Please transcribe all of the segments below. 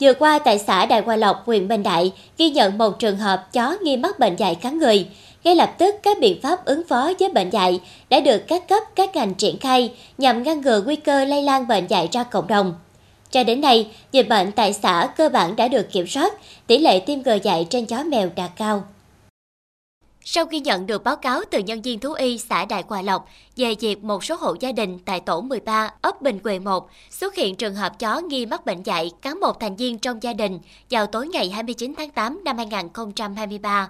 Vừa qua tại xã Đại Hoa Lộc, huyện Bình Đại ghi nhận một trường hợp chó nghi mắc bệnh dạy cắn người. Ngay lập tức các biện pháp ứng phó với bệnh dạy đã được các cấp các ngành triển khai nhằm ngăn ngừa nguy cơ lây lan bệnh dạy ra cộng đồng. Cho đến nay, dịch bệnh tại xã cơ bản đã được kiểm soát, tỷ lệ tiêm ngừa dạy trên chó mèo đạt cao. Sau khi nhận được báo cáo từ nhân viên thú y xã Đại Hòa Lộc về việc một số hộ gia đình tại tổ 13 ấp Bình Quệ 1 xuất hiện trường hợp chó nghi mắc bệnh dạy cắn một thành viên trong gia đình vào tối ngày 29 tháng 8 năm 2023.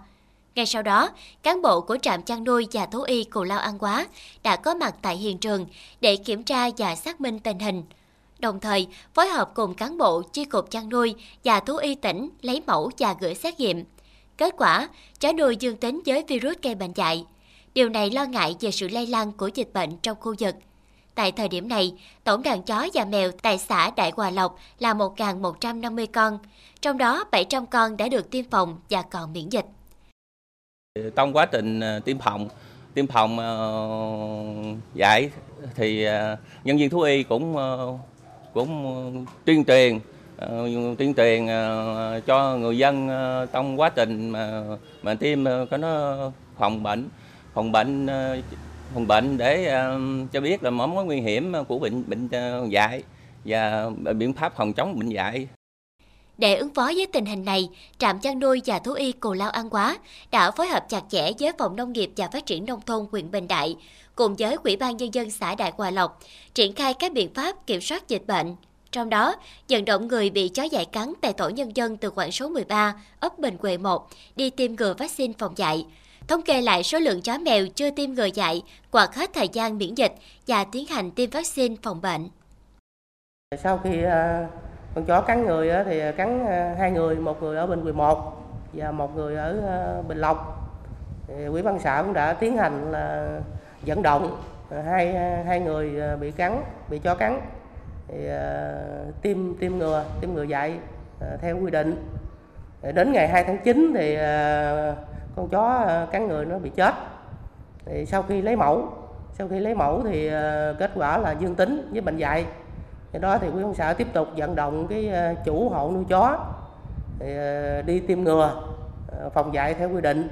Ngay sau đó, cán bộ của trạm chăn nuôi và thú y Cù Lao An Quá đã có mặt tại hiện trường để kiểm tra và xác minh tình hình. Đồng thời, phối hợp cùng cán bộ chi cục chăn nuôi và thú y tỉnh lấy mẫu và gửi xét nghiệm – Kết quả, chó nuôi dương tính với virus gây bệnh dạy. Điều này lo ngại về sự lây lan của dịch bệnh trong khu vực. Tại thời điểm này, tổng đàn chó và mèo tại xã Đại Hòa Lộc là 1.150 con, trong đó 700 con đã được tiêm phòng và còn miễn dịch. Trong quá trình ờ, tiêm phòng, tiêm phòng ờ, dạy thì ờ, nhân viên thú y cũng cũng tuyên truyền Ờ, tuyên truyền ờ, cho người dân ờ, trong quá trình mà mà tiêm có nó phòng bệnh phòng bệnh phòng bệnh để cho biết là mối nguy hiểm của bệnh bệnh dạy và biện pháp phòng chống bệnh dạy. Để ứng phó với tình hình này, trạm chăn nuôi và thú y Cù Lao An Quá đã phối hợp chặt chẽ với Phòng Nông nghiệp và Phát triển Nông thôn huyện Bình Đại cùng với Ủy ban Nhân dân xã Đại Hòa Lộc triển khai các biện pháp kiểm soát dịch bệnh, trong đó, vận động người bị chó dại cắn tại tổ nhân dân từ quận số 13, ấp Bình Quệ 1 đi tiêm ngừa vaccine phòng dạy. Thống kê lại số lượng chó mèo chưa tiêm ngừa dạy, hoặc hết thời gian miễn dịch và tiến hành tiêm vaccine phòng bệnh. Sau khi à, con chó cắn người thì cắn à, hai người, một người ở Bình Quỳ 1 và một người ở à, Bình Lộc. Thì Quỹ ban xã cũng đã tiến hành là vận động hai hai người bị cắn, bị chó cắn thì ờ, uh, tiêm tiêm ngừa tiêm ngừa dạy uh, theo quy định. Đến ngày 2 tháng 9 thì uh, con chó uh, cắn người nó bị chết. Thì sau khi lấy mẫu sau khi lấy mẫu thì uh, kết quả là dương tính với bệnh dạy. Thì đó thì quý ông xã tiếp tục vận động cái uh, chủ hộ nuôi chó thì uh, đi tiêm ngừa uh, phòng dạy theo quy định.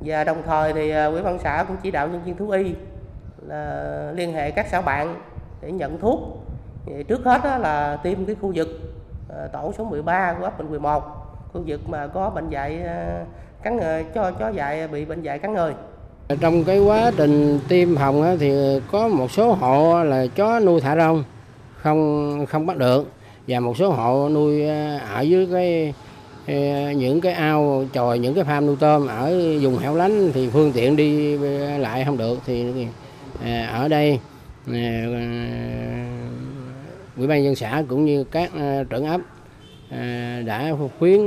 Và đồng thời thì uh, quý văn xã cũng chỉ đạo nhân viên thú y là liên hệ các xã bạn để nhận thuốc. Vậy trước hết đó là tiêm cái khu vực ờ, tổ số 13 của ấp Bình 11 khu vực mà có bệnh dạy ờ, cắn người cho chó dạy bị bệnh dạy cắn người. Trong cái quá trình tiêm phòng thì có một số hộ là chó nuôi thả rông, không không bắt được. Và một số hộ nuôi ờ, ở dưới cái những cái ao tròi những cái farm nuôi tôm ở vùng hẻo lánh thì phương tiện đi lại không được thì ở đây ủy ban dân xã cũng như các ờ, trưởng ấp ờ, đã khuyến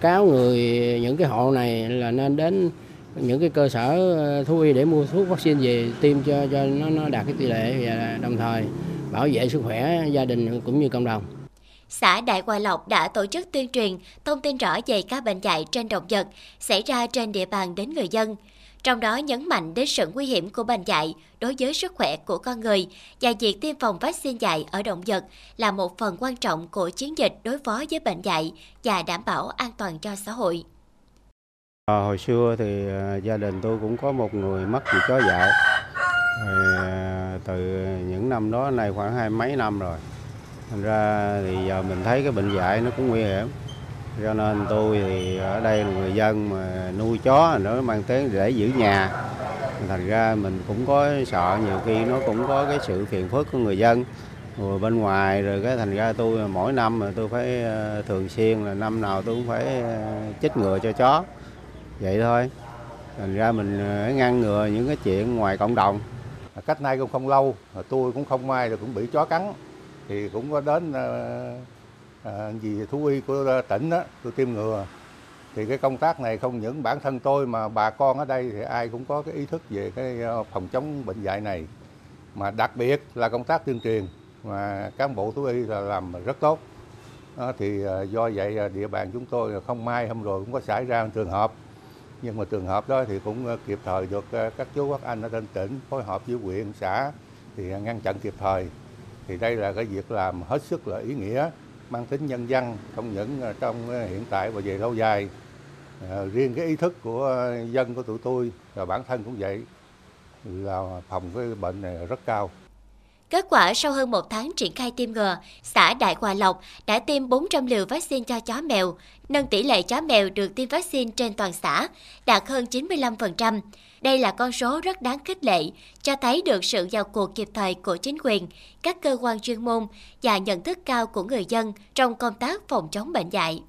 cáo người, những cái hộ này là nên đến những cái cơ sở ờ, thú y để mua thuốc vaccine về tiêm cho cho nó nó đạt cái tỷ lệ và đồng thời bảo vệ sức khỏe gia đình cũng như cộng đồng. Xã Đại Hòa Lộc đã tổ chức tuyên truyền, thông tin rõ về các bệnh dạy trên động vật xảy ra trên địa bàn đến người dân trong đó nhấn mạnh đến sự nguy hiểm của bệnh dạy đối với sức khỏe của con người và việc tiêm phòng vaccine dạy ở động vật là một phần quan trọng của chiến dịch đối phó với bệnh dạy và đảm bảo an toàn cho xã hội. À, hồi xưa thì à, gia đình tôi cũng có một người mắc bị chó dại. À, từ những năm đó này khoảng hai mấy năm rồi. Thành ra thì giờ mình thấy cái bệnh dạy nó cũng nguy hiểm cho nên tôi thì ở đây là người dân mà nuôi chó nó mang tiếng để giữ nhà. Thành ra mình cũng có sợ, nhiều khi nó cũng có cái sự phiền phức của người dân. Rồi bên ngoài rồi cái thành ra tôi mỗi năm mà tôi phải ờ, thường xuyên là năm nào tôi cũng phải ờ, chích ngừa cho chó. Vậy thôi. Thành ra mình ờ, ngăn ngừa những cái chuyện ngoài cộng đồng. À, cách nay cũng không lâu à, tôi cũng không may là cũng bị chó cắn. Thì cũng có đến À, vì thú y của tỉnh đó tôi tiêm ngừa thì cái công tác này không những bản thân tôi mà bà con ở đây thì ai cũng có cái ý thức về cái ờ, phòng chống bệnh dạy này. Mà đặc biệt là công tác tuyên truyền mà cán bộ thú y là làm rất tốt. Đó, thì ờ, do vậy ờ, địa bàn chúng tôi không may hôm rồi cũng có xảy ra một trường hợp. Nhưng mà trường hợp đó thì cũng kịp thời được các chú các anh ở trên tỉnh phối hợp với huyện xã thì ngăn chặn kịp thời. Thì đây là cái việc làm hết sức là ý nghĩa mang tính nhân dân không những ờ, trong ờ, hiện tại và về lâu dài. Ờ, riêng cái ý thức của dân của tụi tôi và bản thân cũng vậy, là phòng cái bệnh này rất cao. Kết quả sau hơn một tháng triển khai tiêm ngừa, xã Đại Hòa Lộc đã tiêm 400 liều vaccine cho chó mèo, nâng tỷ lệ chó mèo được tiêm vaccine trên toàn xã đạt hơn 95%. Đây là con số rất đáng khích lệ, cho thấy được sự vào cuộc kịp thời của chính quyền, các cơ quan chuyên môn và nhận thức cao của người dân trong công tác phòng chống bệnh dạy.